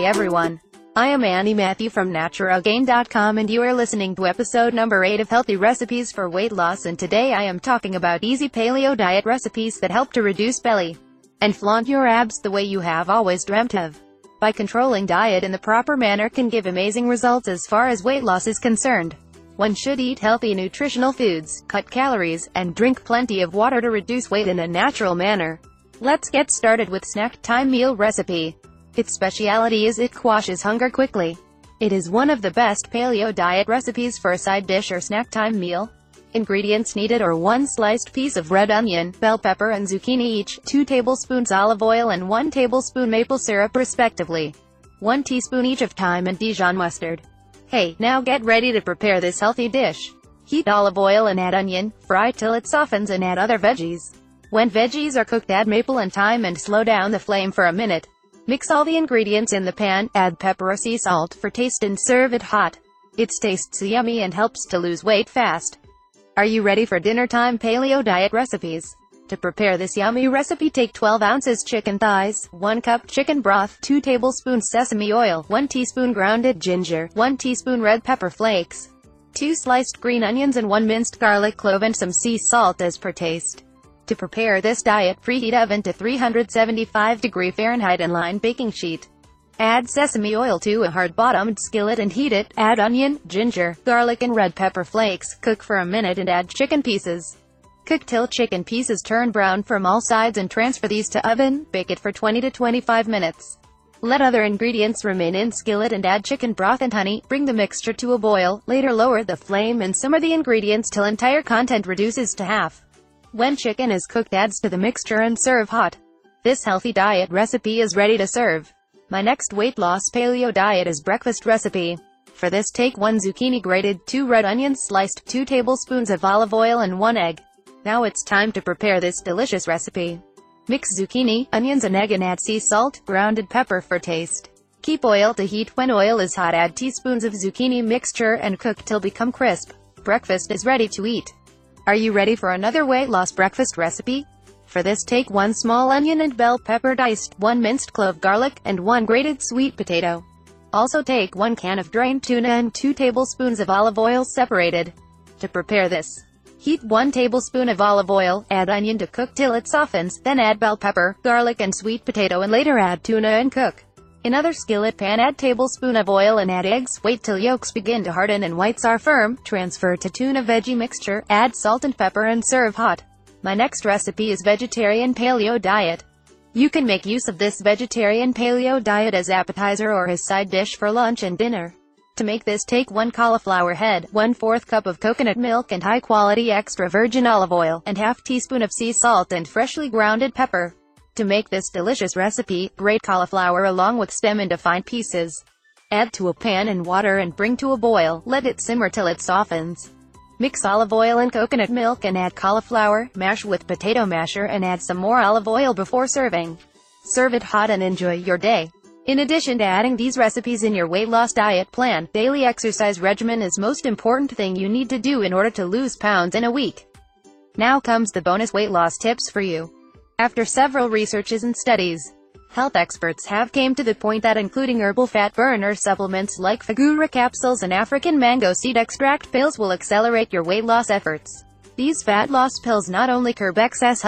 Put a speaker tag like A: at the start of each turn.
A: Hey everyone. I am Annie Matthew from NaturalGain.com and you are listening to episode number 8 of Healthy Recipes for Weight Loss and today I am talking about easy paleo diet recipes that help to reduce belly and flaunt your abs the way you have always dreamt of. By controlling diet in the proper manner can give amazing results as far as weight loss is concerned. One should eat healthy nutritional foods, cut calories, and drink plenty of water to reduce weight in a natural manner. Let's get started with snack time meal recipe. Its speciality is it quashes hunger quickly. It is one of the best paleo diet recipes for a side dish or snack time meal. Ingredients needed are 1 sliced piece of red onion, bell pepper and zucchini each, 2 tablespoons olive oil and 1 tablespoon maple syrup respectively. 1 teaspoon each of thyme and Dijon mustard. Hey, now get ready to prepare this healthy dish. Heat olive oil and add onion, fry till it softens and add other veggies. When veggies are cooked add maple and thyme and slow down the flame for a minute. Mix all the ingredients in the pan, add pepper or sea salt for taste and serve it hot. It tastes yummy and helps to lose weight fast. Are you ready for dinner time paleo diet recipes? To prepare this yummy recipe take 12 ounces chicken thighs, 1 cup chicken broth, 2 tablespoons sesame oil, 1 teaspoon grounded ginger, 1 teaspoon red pepper flakes, 2 sliced green onions and 1 minced garlic clove and some sea salt as per taste. To prepare this diet, preheat oven to 375 degree Fahrenheit and line baking sheet. Add sesame oil to a hard-bottomed skillet and heat it. Add onion, ginger, garlic and red pepper flakes. Cook for a minute and add chicken pieces. Cook till chicken pieces turn brown from all sides and transfer these to oven. Bake it for 20 to 25 minutes. Let other ingredients remain in skillet and add chicken broth and honey. Bring the mixture to a boil. Later lower the flame and simmer the ingredients till entire content reduces to half. When chicken is cooked adds to the mixture and serve hot. This healthy diet recipe is ready to serve. My next weight loss paleo diet is breakfast recipe. For this take 1 zucchini grated, 2 red onions sliced, 2 tablespoons of olive oil and 1 egg. Now it's time to prepare this delicious recipe. Mix zucchini, onions and egg and add sea salt, grounded pepper for taste. Keep oil to heat when oil is hot add teaspoons of zucchini mixture and cook till become crisp. Breakfast is ready to eat. Are you ready for another weight loss breakfast recipe? For this take 1 small onion and bell pepper diced, 1 minced clove garlic, and 1 grated sweet potato. Also take 1 can of drained tuna and 2 tablespoons of olive oil separated. To prepare this, heat 1 tablespoon of olive oil, add onion to cook till it softens, then add bell pepper, garlic and sweet potato and later add tuna and cook. In other skillet pan add tablespoon of oil and add eggs, wait till yolks begin to harden and whites are firm, transfer to tuna veggie mixture, add salt and pepper and serve hot. My next recipe is vegetarian paleo diet. You can make use of this vegetarian paleo diet as appetizer or as side dish for lunch and dinner. To make this take 1 cauliflower head, 1 4th cup of coconut milk and high quality extra virgin olive oil, and half teaspoon of sea salt and freshly grounded pepper. To make this delicious recipe, grate cauliflower along with stem into fine pieces. Add to a pan and water and bring to a boil, let it simmer till it softens. Mix olive oil and coconut milk and add cauliflower, mash with potato masher and add some more olive oil before serving. Serve it hot and enjoy your day. In addition to adding these recipes in your weight loss diet plan, daily exercise regimen is most important thing you need to do in order to lose pounds in a week. Now comes the bonus weight loss tips for you. After several researches and studies, health experts have came to the point that including herbal fat burner supplements like Figura capsules and African mango seed extract pills will accelerate your weight loss efforts. These fat loss pills not only curb excess